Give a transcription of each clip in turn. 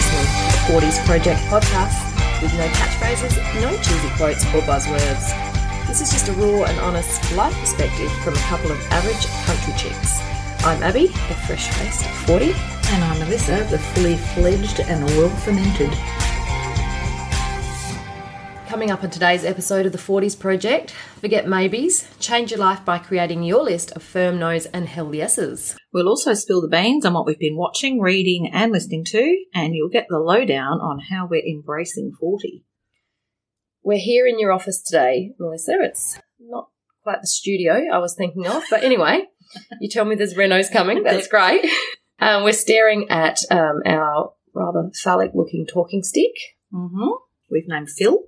listening to 40s Project podcast with no catchphrases, no cheesy quotes or buzzwords. This is just a raw and honest life perspective from a couple of average country chicks. I'm Abby, the fresh faced 40. And I'm Melissa, the fully fledged and well fermented. Coming up on today's episode of the 40s Project, forget maybes, change your life by creating your list of firm no's and hell yeses. We'll also spill the beans on what we've been watching, reading, and listening to, and you'll get the lowdown on how we're embracing 40. We're here in your office today, Melissa. It's not quite the studio I was thinking of, but anyway, you tell me there's renos coming. That's great. Um, we're staring at um, our rather phallic looking talking stick. Mm-hmm. We've named Phil.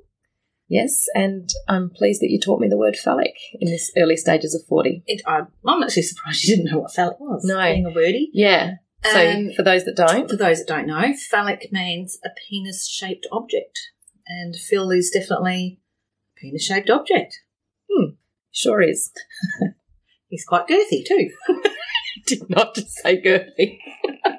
Yes, and I'm pleased that you taught me the word phallic in this early stages of 40. It, I, I'm actually surprised you didn't know what phallic was. No. Being a wordy. Yeah. So, Um, for those that don't, For those that don't know, phallic means a penis shaped object. And Phil is definitely a penis shaped object. Hmm, sure is. He's quite girthy too. did not just say girthy.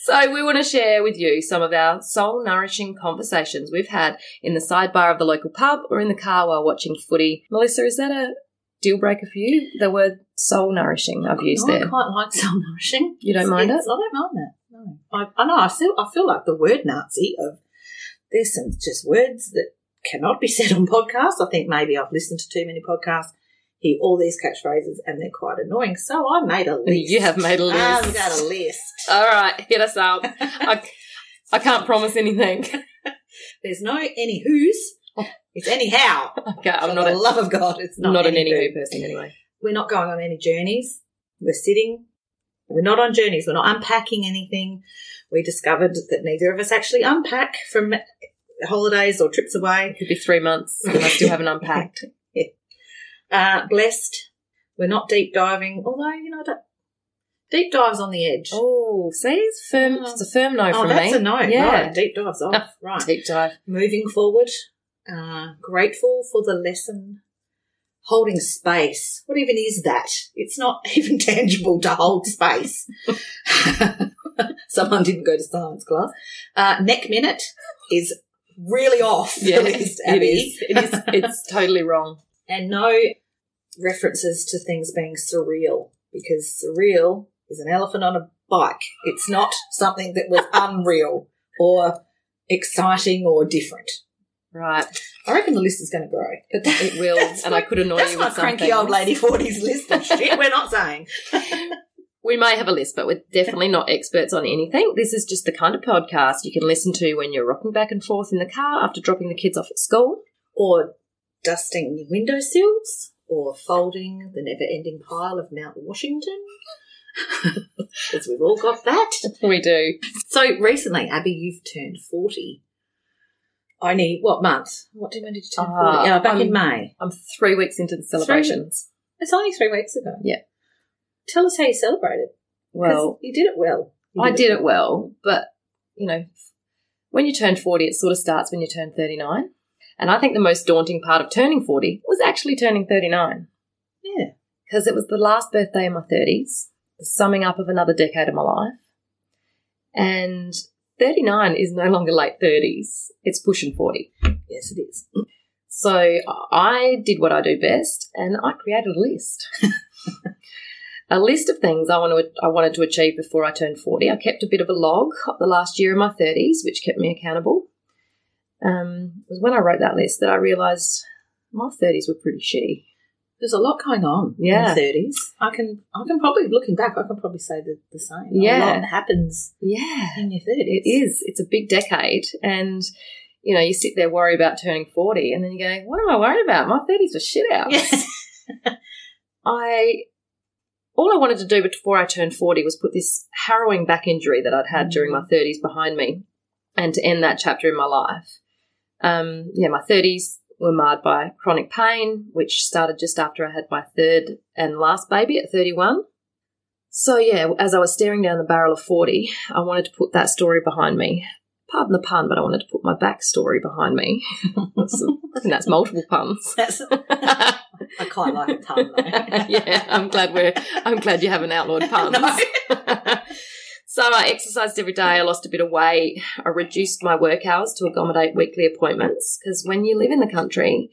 so we want to share with you some of our soul nourishing conversations we've had in the sidebar of the local pub or in the car while watching footy. Melissa, is that a deal breaker for you? The word soul nourishing I've used I there. quite like soul nourishing. You don't mind It's- I don't mind that. No, I, I know. I feel. I feel like the word Nazi of there's some just words that cannot be said on podcasts. I think maybe I've listened to too many podcasts, all these catchphrases, and they're quite annoying. So I made a list. You have made a um, list. I've got a list. All right, hit us up. I, I can't promise anything. There's no any who's. It's anyhow. Okay, I'm For not the a, love of God, it's not, not an any who. person anyway. We're not going on any journeys. We're sitting. We're not on journeys. We're not unpacking anything. We discovered that neither of us actually unpack from holidays or trips away. It could be three months and I still haven't unpacked. Uh, blessed. We're not deep diving, although, you know, deep dives on the edge. Oh, see, it's firm. It's a firm no Oh, from that's me. a no. Yeah, Right, deep dives off. Right. deep dive. Moving forward. Uh, grateful for the lesson. Holding space. What even is that? It's not even tangible to hold space. Someone didn't go to science class. Uh, neck minute is really off Yeah, the list, it Abby. is. It is. It's totally wrong. And no references to things being surreal because surreal is an elephant on a bike. It's not something that was unreal or exciting or different. Right. I reckon the list is going to grow. But that- It will, and I could annoy you my with cranky old lady 40s list of shit we're not saying. We may have a list, but we're definitely not experts on anything. This is just the kind of podcast you can listen to when you're rocking back and forth in the car after dropping the kids off at school. Or dusting your windowsills or folding the never ending pile of Mount Washington. Because we've all got that. We do. So recently, Abby, you've turned 40. Only, what month? What did when did you turn Ah, 40? Oh, back in um, May. I'm three weeks into the celebrations. It's only three weeks ago. Yeah. Tell us how you celebrated. Well, you did it well. You I did it well, but you know, when you turn 40, it sort of starts when you turn 39. And I think the most daunting part of turning 40 was actually turning 39 Yeah. because it was the last birthday in my 30s, the summing up of another decade of my life. And 39 is no longer late 30s, it's pushing 40. Yes, it is. So I did what I do best and I created a list. a list of things I, want to, I wanted to achieve before I turned 40. I kept a bit of a log of the last year of my 30s, which kept me accountable. Um, it was when I wrote that list that I realised my 30s were pretty shitty. There's a lot going on Yeah. in the 30s. I can, I can probably, looking back, I can probably say the, the same. Yeah. A lot happens Yeah. in your 30s. It is. It's a big decade. And, you know, you sit there worry about turning 40 and then you go, what am I worried about? My 30s were shit out. Yes. I all I wanted to do before I turned 40 was put this harrowing back injury that I'd had during my 30s behind me and to end that chapter in my life. Um, yeah, my 30s were marred by chronic pain, which started just after I had my third and last baby at 31. So, yeah, as I was staring down the barrel of 40, I wanted to put that story behind me. Pardon the pun, but I wanted to put my backstory behind me. That's- I think that's multiple puns. That's, I quite like a pun though. yeah, I'm glad we're. I'm glad you haven't outlawed puns. No. So I exercised every day. I lost a bit of weight. I reduced my work hours to accommodate weekly appointments because when you live in the country,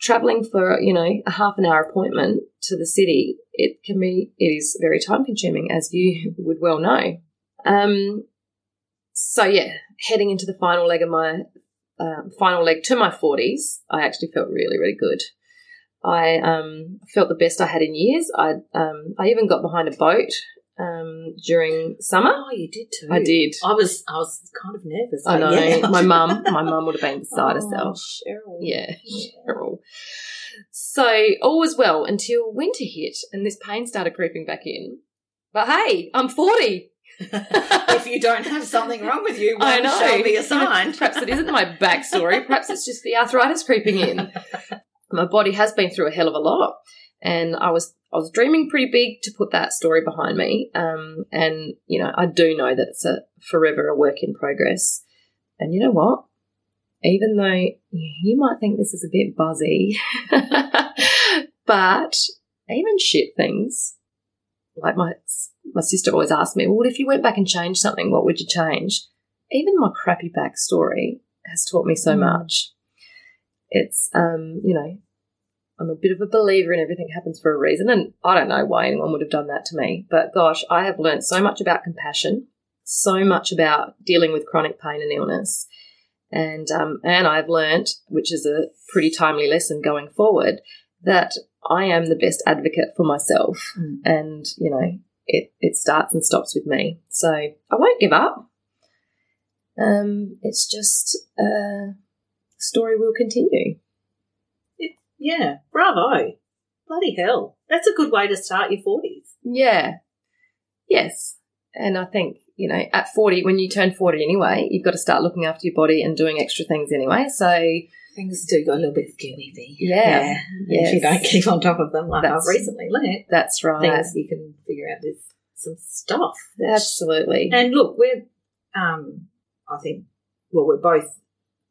traveling for you know a half an hour appointment to the city, it can be it is very time consuming, as you would well know. Um, so yeah, heading into the final leg of my um, final leg to my forties, I actually felt really really good. I um, felt the best I had in years. I um, I even got behind a boat um, during summer. Oh, you did too. I did. I was I was kind of nervous. I know. Yeah. My mum, my mum would have been beside Oh, herself. Cheryl. Yeah, Cheryl. So all was well until winter hit and this pain started creeping back in. But hey, I'm 40. if you don't have something wrong with you, I know. shall be a sign. Perhaps it isn't my backstory. Perhaps it's just the arthritis creeping in. My body has been through a hell of a lot, and I was I was dreaming pretty big to put that story behind me. Um, and you know, I do know that it's a forever a work in progress. And you know what? Even though you might think this is a bit buzzy, but even shit things like my my sister always asked me, "Well, if you went back and changed something, what would you change?" Even my crappy backstory has taught me so Mm. much. It's um, you know, I'm a bit of a believer in everything happens for a reason, and I don't know why anyone would have done that to me. But gosh, I have learned so much about compassion, so much about dealing with chronic pain and illness, and um, and I've learned, which is a pretty timely lesson going forward, that I am the best advocate for myself, Mm. and you know, it it starts and stops with me. So I won't give up. Um, it's just a story will continue. Yeah, bravo. Bloody hell. That's a good way to start your 40s. Yeah. Yes. And I think, you know, at 40, when you turn 40 anyway, you've got to start looking after your body and doing extra things anyway. So, Things do go a little bit skewy. yeah, Yeah. If you don't keep on top of them, like That's- I've recently learnt, that's right. things you can figure out there's some stuff. Absolutely. And look, we're, um, I think, well, we're both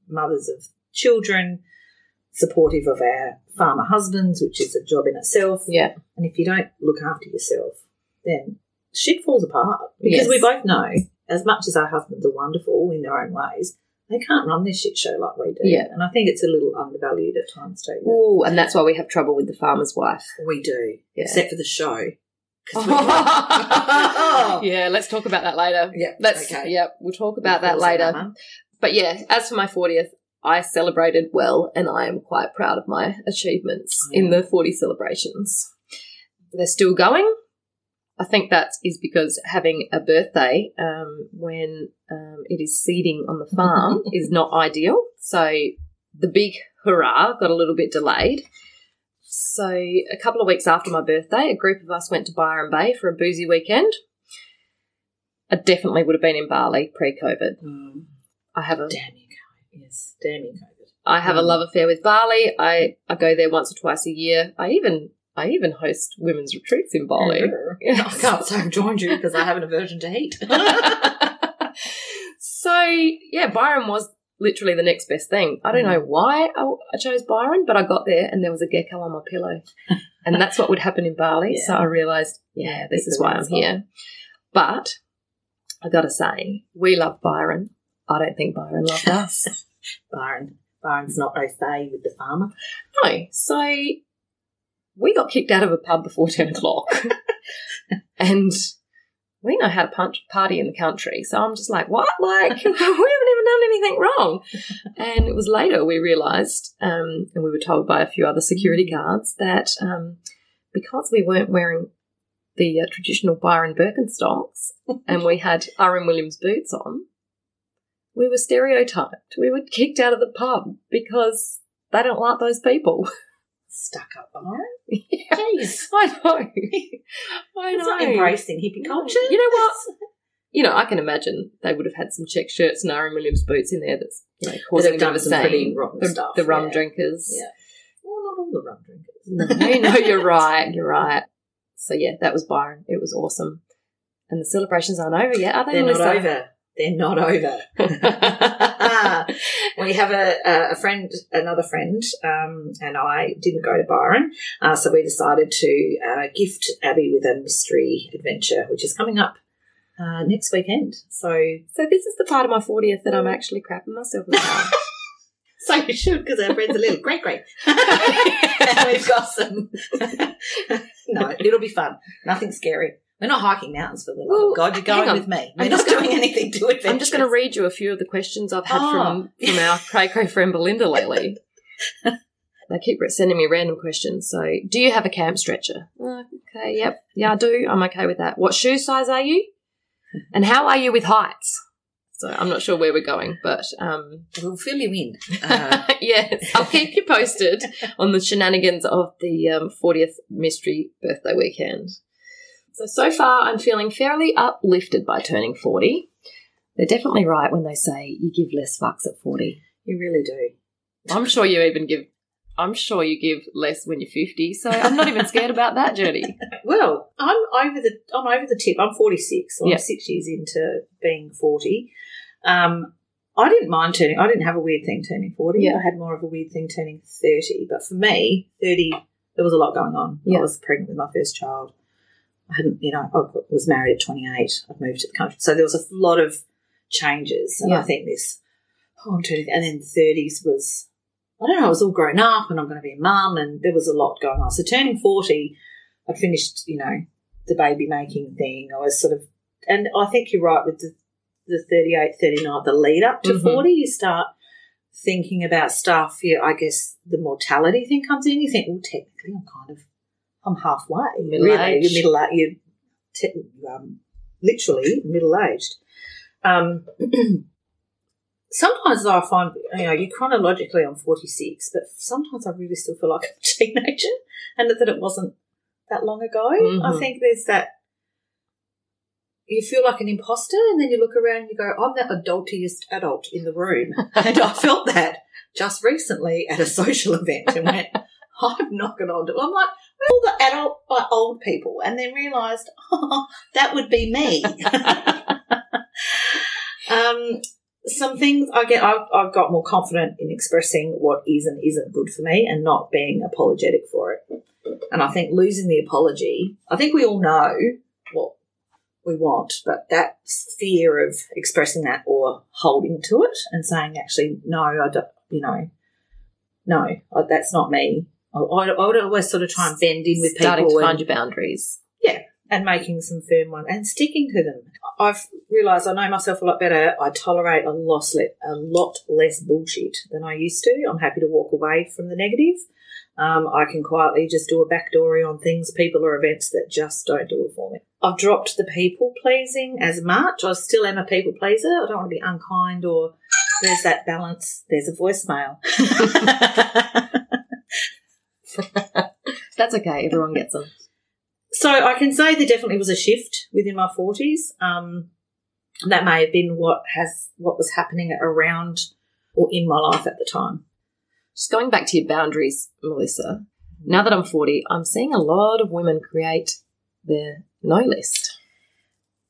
mothers of children, supportive of our farmer husbands, which is a job in itself. Yeah. And if you don't look after yourself, then shit falls apart. Because Yes. we both know, as much as our husbands are wonderful in their own ways, they can't run this shit show like we do. Yeah. And I think it's a little undervalued at times too. Ooh, and that's why we have trouble with the farmer's wife. We do, Yeah. except for the show. yeah, let's talk about that later. Yeah, Let's, okay. yeah, we'll talk about We'll that later. one. But yeah, as for my 40th, I celebrated well and I am quite proud of my achievements in the 40 celebrations. They're still going. I think that is because having a birthday um, when um, it is seeding on the farm is not ideal. So the big hurrah got a little bit delayed. So a couple of weeks after my birthday, a group of us went to Byron Bay for a boozy weekend. I definitely would have been in Bali pre-COVID. Mm. I have a Damn you. Yes, damn you, COVID. I have a Mm. love affair with Bali. I, I go there once or twice a year. I even I even host women's retreats in Bali. I can't say I've joined you because I have an aversion to heat. so yeah, Byron was literally the next best thing. I don't Mm. know why I, I chose Byron, but I got there and there was a gecko on my pillow, and that's what would happen in Bali. Yeah. So I realised, yeah, this is why I'm here. But I got to say, we love Byron. I don't think Byron loved us. Byron. Byron's not au fait with the farmer. No. So we got kicked out of a pub before 10 o'clock. and we know how to punch party in the country. So I'm just like, what? Like, we haven't even done anything wrong. And it was later we realised, um, and we were told by a few other security guards, that um, because we weren't wearing the uh, traditional Byron Birkenstocks and we had R.M. Williams boots on, we were stereotyped. We were kicked out of the pub because they don't like those people. Stuck up Byron. Yeah, Jeez. I know. I It's know. not embracing hippie culture. You know what? You know, I can imagine they would have had some check shirts and R.M. Williams boots in there that's you know causing a have bit of done a some pretty rotten The, stuff, the rum yeah. drinkers. Yeah. Well, not all the rum drinkers. No, know, you're right. You're right. So yeah, that was Byron. It was awesome. And the celebrations aren't over yet, are they? They're not Melissa? over. They're not over. we have a, a- a friend, another friend, um, and I didn't go to Byron, uh, so we decided to uh, gift Abby with a mystery adventure, which is coming up uh, next weekend. So, So this is the part of my 40th that I'm actually crapping myself about. so you should because our friends are little great, great. and we've got some. no, it'll be fun. Nothing scary. We're not hiking mountains for the love Well, of God. You're going on. with me. We're I'm not just gonna- doing anything too adventurous. I'm just going to read you a few of the questions I've had Oh. from, from our cray friend Belinda lately. they keep sending me random questions. So, do you have a camp stretcher? Uh, Okay, yep. Yeah, I do. I'm okay with that. What shoe size are you? And how are you with heights? So, I'm not sure where we're going, but um, We'll fill you in. Uh, yes, I'll keep you posted on the shenanigans of the um, 40th mystery birthday weekend. So, so far, I'm feeling fairly uplifted by turning 40. They're definitely right when they say you give less fucks at 40. you really do. I'm sure you even give, I'm sure you give less when you're 50. So, I'm not even scared about that journey. Well, I'm over the I'm over the tip. I'm 46. So Yeah. I'm six years into being 40. Um, I didn't mind turning. I didn't have a weird thing turning 40. Yeah. I had more of a weird thing turning 30. But for me, 30, there was a lot going on. Yeah. I was pregnant with my first child. I hadn't, you know, I was married at 28. I'd moved to the country. So there was a lot of changes. And Yeah. I think this, oh, I'm turning, and then 30s was, I don't know, I was all grown up and I'm going to be a mum and there was a lot going on. So turning 40, I'd finished, you know, the baby making thing. I was sort of, and I think you're right with the, the 38, 39, the lead up to Mhm. 40, you start thinking about stuff. Yeah, I guess the mortality thing comes in. You think, well, technically, I'm kind of, I'm halfway. Middle really, aged. you're middle. You're te- um, literally middle aged. Um, sometimes I find, you know, you chronologically I'm 46, but sometimes I really still feel like I'm a teenager and that it wasn't that long ago. I Mhm. think there's that, you feel like an imposter and then you look around and you go, I'm the adultiest adult in the room. and I felt that just recently at a social event and went, I'm not going to do I'm like, all the adult, like old people, and then realised, oh, that would be me. um, some things I get, I've, I've got more confident in expressing what is and isn't good for me and not being apologetic for it. And I think losing the apology, I think we all know what we want, but that fear of expressing that or holding to it and saying, actually, no, I don't, you know, no, that's not me. I, I would always sort of try and bend in with Starting people to and- find your boundaries. Yeah, and making some firm ones and sticking to them. I've realised I know myself a lot better. I tolerate a lot, a lot less bullshit than I used to. I'm happy to walk away from the negative. Um, I can quietly just do a backdoory on things, people, or events that just don't do it for me. I've dropped the people pleasing as much. I still am a people pleaser. I don't want to be unkind or there's that balance. There's a voicemail. That's okay. Everyone gets them. So I can say there definitely was a shift within my forties. Um, that may have been what has what was happening around or in my life at the time. Just going back to your boundaries, Melissa. Now that I'm 40, I'm seeing a lot of women create their no list.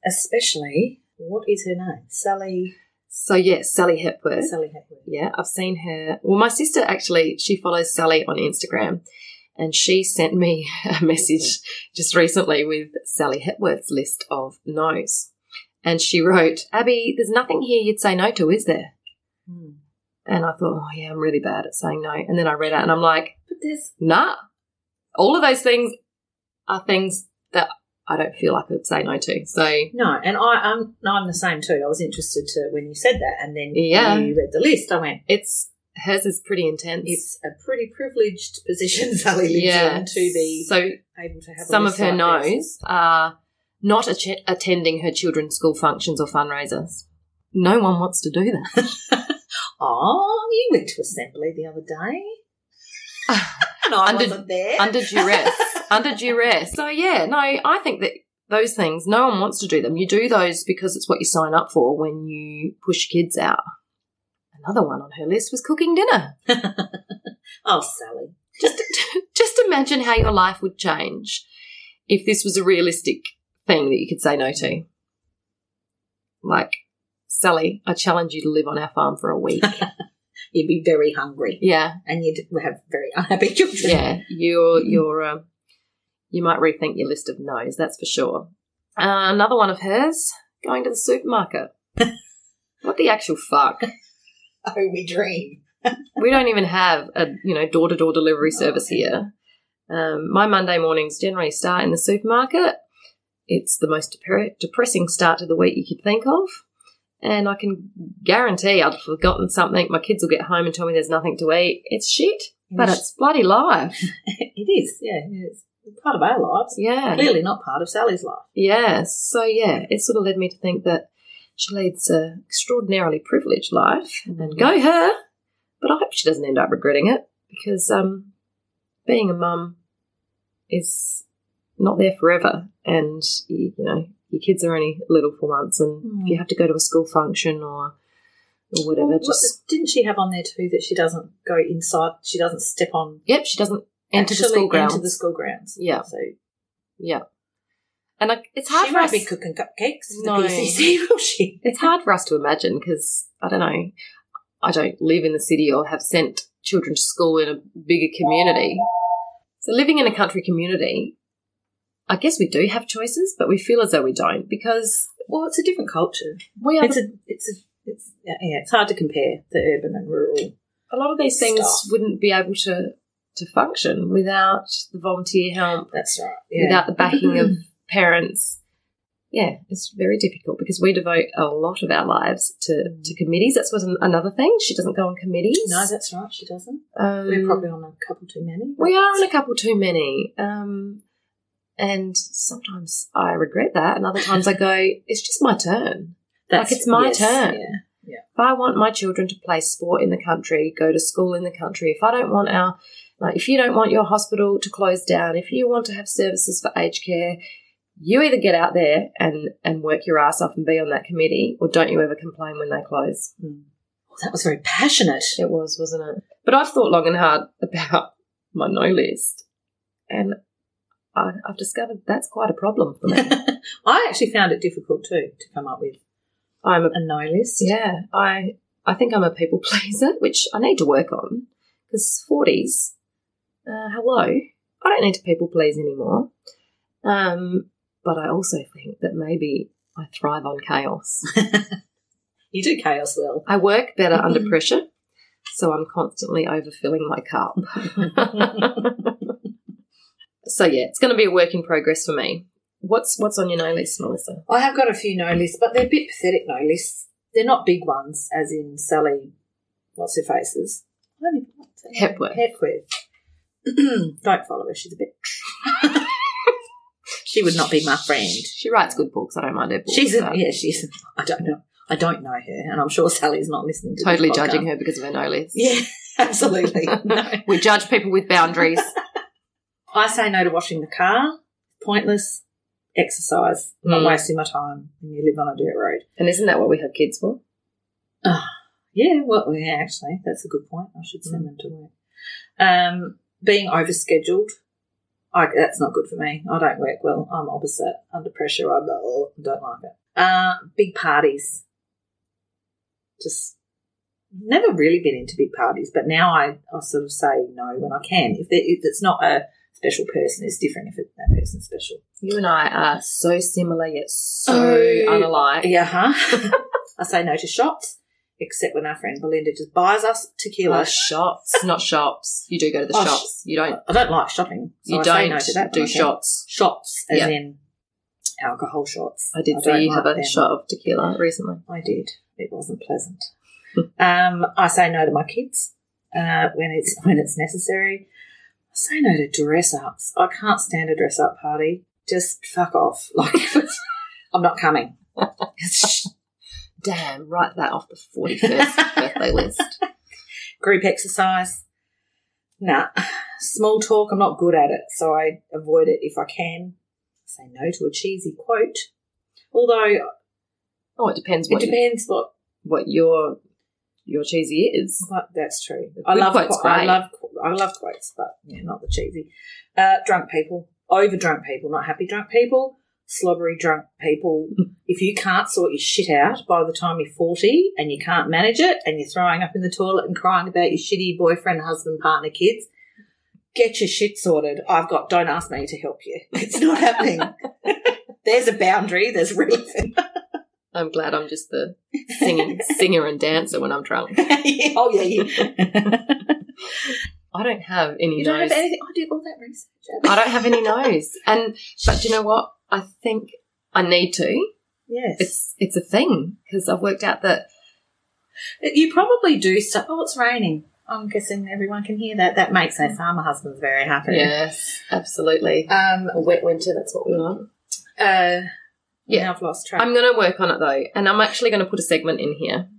Especially, what is her name? Sally. So yes, Sally Hepworth. Sally Hepworth. Yeah, I've seen her. Well, my sister actually, she follows Sally on Instagram and she sent me a message just recently with Sally Hepworth's list of no's. And she wrote, Abby, there's nothing here you'd say no to, is there? Hmm. And I thought, oh yeah, I'm really bad at saying no. And then I read it and I'm like, But there's nah. All of those things are things that I don't feel like I could say no to. So no, and I, I'm I'm the same too. I was interested to when you said that, and then Yeah. you read the list. I went, it's hers is pretty intense. it's a pretty privileged position Sally lives yeah. to be so able to have a some of her like no's are not att- attending her children's school functions or fundraisers. No one wants to do that. Oh, you went to assembly the other day. and I Under- wasn't there. under duress. under duress. So yeah, no, I think that those things, no one wants to do them. You do those because it's what you sign up for when you push kids out. Another one on her list was cooking dinner. oh, Sally. Just, just imagine how your life would change if this was a realistic thing that you could say no to. Like, Sally, I challenge you to live on our farm for a week. You'd be very hungry yeah, and you'd have very unhappy children. yeah. You're, you're, um, you might rethink your list of no's, that's for sure. Uh, another one of hers, going to the supermarket. what the actual fuck? Oh, we dream. we don't even have a you know door to door delivery service here. Um, my Monday mornings generally start in the supermarket. It's the most dep- depressing start to the week you could think of. And I can guarantee I've forgotten something. My kids will get home and tell me there's nothing to eat. It's shit, but it's bloody life. it is, yeah. It's part of our lives. Yeah. Clearly not part of Sally's life. Yes. So, yeah, it sort of led me to think that she leads an extraordinarily privileged life. And then go her. But I hope she doesn't end up regretting it because um, being a mum is not there forever. And, you, you know, your kids are only little for months. And Mm. if you have to go to a school function or, or whatever, Well, just. didn't she have on there too that she doesn't go inside? She doesn't step on Yep, she doesn't the school grounds. Enter the school grounds. Yeah. So Yeah. And I, it's hard she for us. be cooking cupcakes for No. the PCC, will she? It's hard for us to imagine because I don't know. I don't live in the city or have sent children to school in a bigger community. So living in a country community, I guess we do have choices, but we feel as though we don't because Well, it's a different culture. we are. It's a, it's a, it's yeah, yeah, it's hard to compare the urban and rural. a lot of these things stuff. wouldn't be able to to function without the volunteer help, That's right. Yeah. without the backing of parents. Yeah, it's very difficult because we devote a lot of our lives to, to committees. That's was an, another thing. She doesn't go on committees. no, that's right. She doesn't. Um, We're probably on a couple too many. We are on a couple too many. Um, and sometimes I regret that, and other times I go, it's just my turn. That's, like, it's my turn. Yeah. If I want my children to play sport in the country, go to school in the country, if I don't want our, like, if you don't want your hospital to close down, if you want to have services for aged care, you either get out there and, and work your ass off and be on that committee, or don't you ever complain when they close. Mm. Well, that was very passionate. It was, wasn't it? But I've thought long and hard about my no list, and I, I've discovered that's quite a problem for me. I actually found it difficult too to come up with I'm a a no list. yeah, I I think I'm a people pleaser, which I need to work on because forties. Uh, hello, I don't need to people please anymore. Um, but I also think that maybe I thrive on chaos. You do chaos well. I work better under pressure, so I'm constantly overfilling my cup. so yeah, it's going to be a work in progress for me. What's what's on your no list, Melissa? I have got a few no lists, but they're a bit pathetic no lists. They're not big ones, as in Sally, what's her faces? Hepworth. Hepworth. Don't follow her, she's a bitch. she would not be my friend. She writes good books. I don't mind her books. She's a, yeah, she's. I don't know. I don't know her, and I'm sure Sally's not listening to. totally judging her because of her no list. Yeah, absolutely. no. we judge people with boundaries. I say no to washing the car. Pointless exercise. Not Mm. wasting my time when you live on a dirt road. and isn't that what we have kids for? Yeah, well, yeah, actually, that's a good point. I should Mm. send them to work. Um, being overscheduled, I, that's not good for me. I don't work well. I'm opposite. Under pressure, I don't don't like it. Uh, big parties. Just never really been into big parties, but now I, I sort of say no when I can. If, there, if it's not a special person, it's different if it, that person's special. You and I are so similar yet so Oh, unalike. Yeah, huh? I say no to shots, except when our friend Belinda just buys us tequila. Oh, shots, not shops. You do go to the Oh, shops. You don't. I don't like shopping. So You I don't no to that do I shots. Shots, as Yeah. in alcohol shots. I did see don't you like have a them. shot of tequila recently. I did. It wasn't pleasant. um, I say no to my kids uh, when it's when it's necessary. I say no to dress ups. I can't stand a dress up party. Just fuck off. Like I'm not coming. Damn, write that off the forty first birthday list. Group exercise. Nah. Small talk. I'm not good at it, so I avoid it if I can. Say no to a cheesy quote. Although Oh, it depends it what you- depends what what your your cheesy is. But that's true. I love quote's qu- I love I love quotes, but yeah, not the cheesy. Uh, drunk people, over drunk people, not happy drunk people, slobbery drunk people. if you can't sort your shit out by the time you're forty and you can't manage it, and you're throwing up in the toilet and crying about your shitty boyfriend, husband, partner, kids, get your shit sorted. I've got. Don't ask me to help you. It's not happening. there's a boundary. There's reason. I'm glad I'm just the singing singer and dancer when I'm drunk. Yeah, oh yeah, yeah. I don't have any you don't nose. have anything. I did all that research. I don't have any nose. And but do you know what? I think I need to. Yes, It's it's a thing because I've worked out that you probably do stuff. Oh, it's raining. I'm guessing everyone can hear that. That makes our farmer husbands very happy. yes, absolutely. Um. A wet winter, that's what we want. Uh. Yeah. I've lost track. I'm going to work on it though, and I'm actually going to put a segment in here,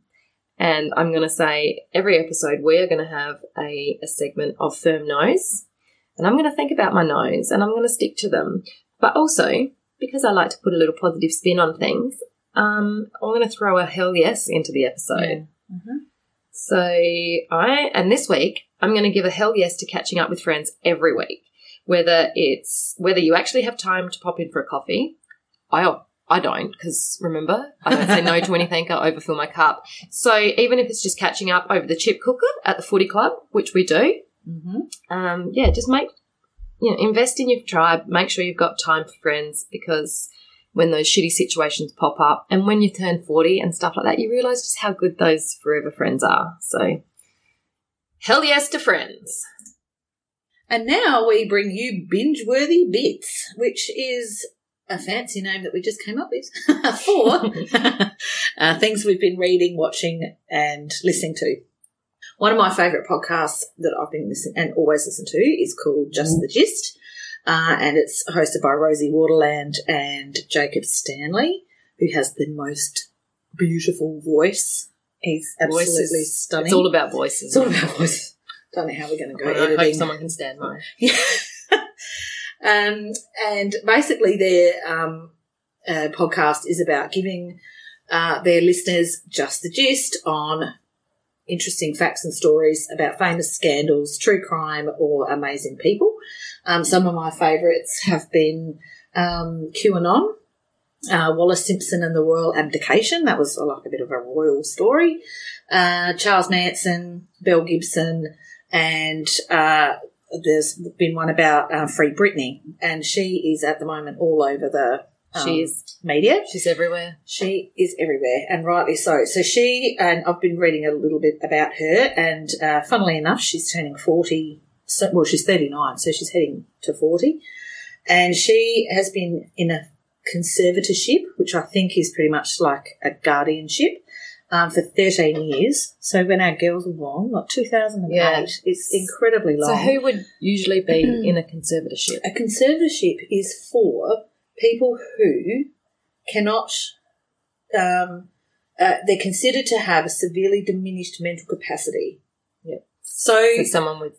and I'm going to say every episode we're going to have a, a segment of firm nose, and I'm going to think about my nose, and I'm going to stick to them. But also because I like to put a little positive spin on things, um, I'm going to throw a hell yes into the episode. Yeah. Mhm. So I and this week I'm going to give a hell yes to catching up with friends every week, whether it's whether you actually have time to pop in for a coffee. I I don't because remember I don't say no to anything. I overfill my cup. So even if it's just catching up over the chip cooker at the footy club, which we do, Mhm. um, yeah, just make you know invest in your tribe. Make sure you've got time for friends because when those shitty situations pop up, and when you turn forty and stuff like that, you realise just how good those forever friends are. So, hell yes to friends. And now we bring you binge worthy bits, which is a fancy name that we just came up with for uh, things we've been reading, watching, and listening to. One of my favourite podcasts that I've been listening and always listen to is called Just the Gist, uh, and it's hosted by Rosie Waterland and Jacob Stanley, who has the most beautiful voice. He's absolutely Voices. stunning. It's all about voices. It's all about voice. Don't know how we're going to go I hope someone can stand mine. Yeah. um, and basically, their um, uh, podcast is about giving uh, their listeners just the gist on interesting facts and stories about famous scandals, true crime, or amazing people. Um, some of my favourites have been um, QAnon. Uh, Wallis Simpson and the royal abdication. That was like a bit of a royal story. Uh, Charles Manson, Belle Gibson, and uh, there's been one about uh, Free Britney, and she is at the moment all over the um, She media. She's everywhere. She is everywhere, and rightly so. So she and I've been reading a little bit about her, and uh, funnily enough, she's turning forty. So, well, she's thirty nine, so she's heading to forty, and she has been in a conservatorship, which I think is pretty much like a guardianship. Um, for 13 years. So when our girls were born, like 2008, Yeah. it's incredibly long. So who would usually be in a conservatorship? A conservatorship is for people who cannot, um, uh, they're considered to have a severely diminished mental capacity. Yep. So, For someone with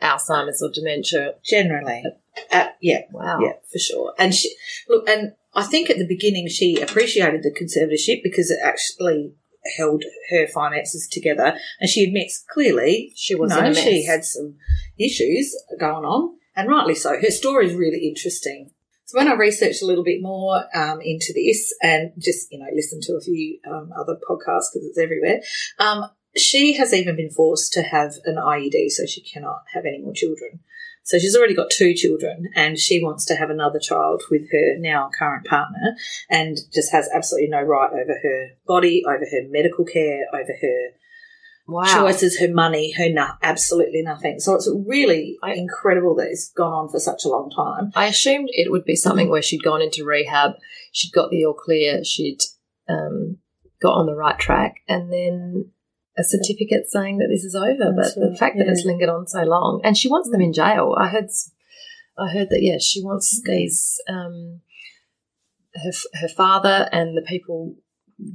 Alzheimer's or dementia. generally, uh, yeah, Wow. yeah, for sure. And she, look, and I think at the beginning she appreciated the conservatorship because it actually held her finances together. And she admits clearly She was no, in a mess. she had some issues going on, and rightly so. Her story is really interesting. So when I researched a little bit more um, into this, and just you know listened to a few um, other podcasts because it's everywhere, um, she has even been forced to have an IUD, so she cannot have any more children. So she's already got two children, and she wants to have another child with her now current partner, and just has absolutely no right over her body, over her medical care, over her Wow. choices, her money, her no- absolutely nothing. So it's really I- incredible that it's gone on for such a long time. I assumed it would be something where she'd gone into rehab, she'd got the all clear, she'd um, got on the right track, and then a certificate saying that this is over. That's but the right, fact that it's lingered on so long, and she wants them in jail. I heard, I heard that yes, she wants these um, her her father and the people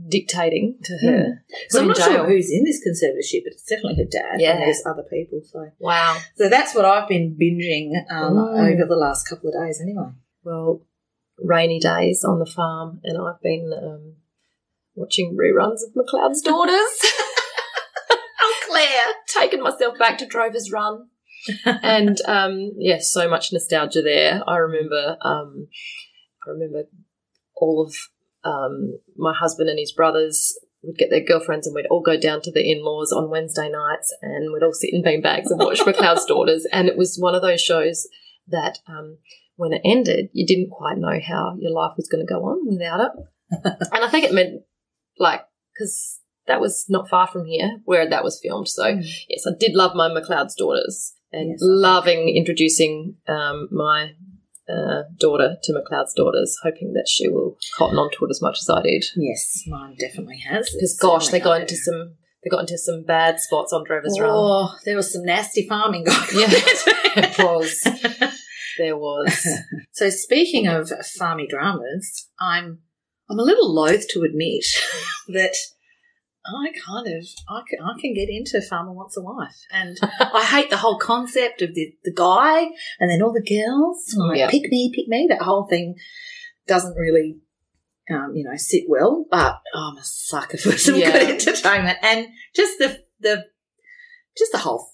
dictating to her. So I'm not jail. sure who's in this conservatorship, but it's definitely her dad. Yeah. And there's other people. So Wow. so that's what I've been binging um, Mm. over the last couple of days anyway. well, rainy days on the farm, and I've been um, watching reruns of McLeod's Daughters. Oh, Claire. Taking myself back to Drover's Run, and um, yes, so much nostalgia there. I remember, um, I remember all of um, my husband and his brothers would get their girlfriends, and we'd all go down to the in-laws on Wednesday nights, and we'd all sit in beanbags and watch McLeod's Daughters. And it was one of those shows that. Um, when it ended, you didn't quite know how your life was going to go on without it. and I think it meant like because that was not far from here where that was filmed. So Mm. yes, I did love my McLeod's daughters and Yes, loving introducing um, my uh, daughter to McLeod's daughters, hoping that she will cotton onto it as much as I did. Yes, mine definitely has. Because gosh, they got into some they got into some bad spots on Drovers Run. Oh, there was some nasty farming going on. Yeah, it was. There was. So speaking of farmy dramas, I'm I'm a little loath to admit that I kind of I can, I can get into Farmer Wants a Wife, and I hate the whole concept of the the guy and then all the girls like Yeah. pick me, pick me. That whole thing doesn't really. Um, you know, sit well, but oh, I'm a sucker for some Yeah. good entertainment and just the the just the whole.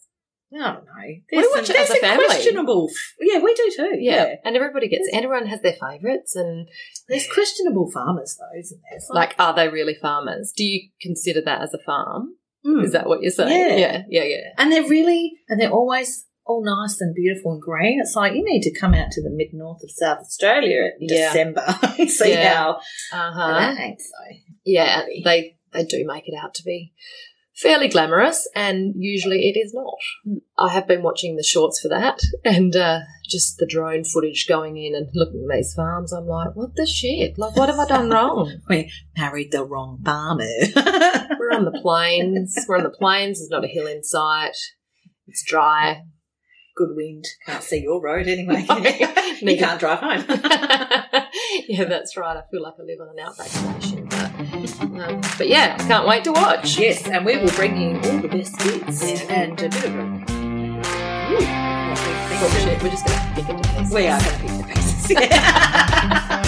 I don't know. There's watch some, it as a family. questionable. f- Yeah, we do too. Yeah. yeah. And everybody gets everyone has their favourites and There's questionable farmers though, isn't there? It's like are they really farmers? Do you consider that as a farm? mm. Is that what you're saying? Yeah. Yeah, yeah, yeah. and they're really, and they're always all nice and beautiful and green. It's like you need to come out to the mid north of South Australia in Yeah. December and see Yeah. how. That ain't so. Yeah, they they do make it out to be fairly glamorous, and usually it is not. I have been watching the shorts for that, and uh, just the drone footage going in and looking at these farms. I'm like, what the shit? Like, what have I done wrong? We married the wrong farmer. We're on the plains. We're on the plains. There's not a hill in sight. It's dry. Good wind. Can't see your road anyway. No. you can't drive home. yeah, that's right. I feel like I live on an outback station, um, but yeah, can't wait to watch. yes, and we will bring you all the best bits and a bit of a. Ooh, what we think. Bullshit. We're just gonna pick it to pieces. We are going to pick the pieces.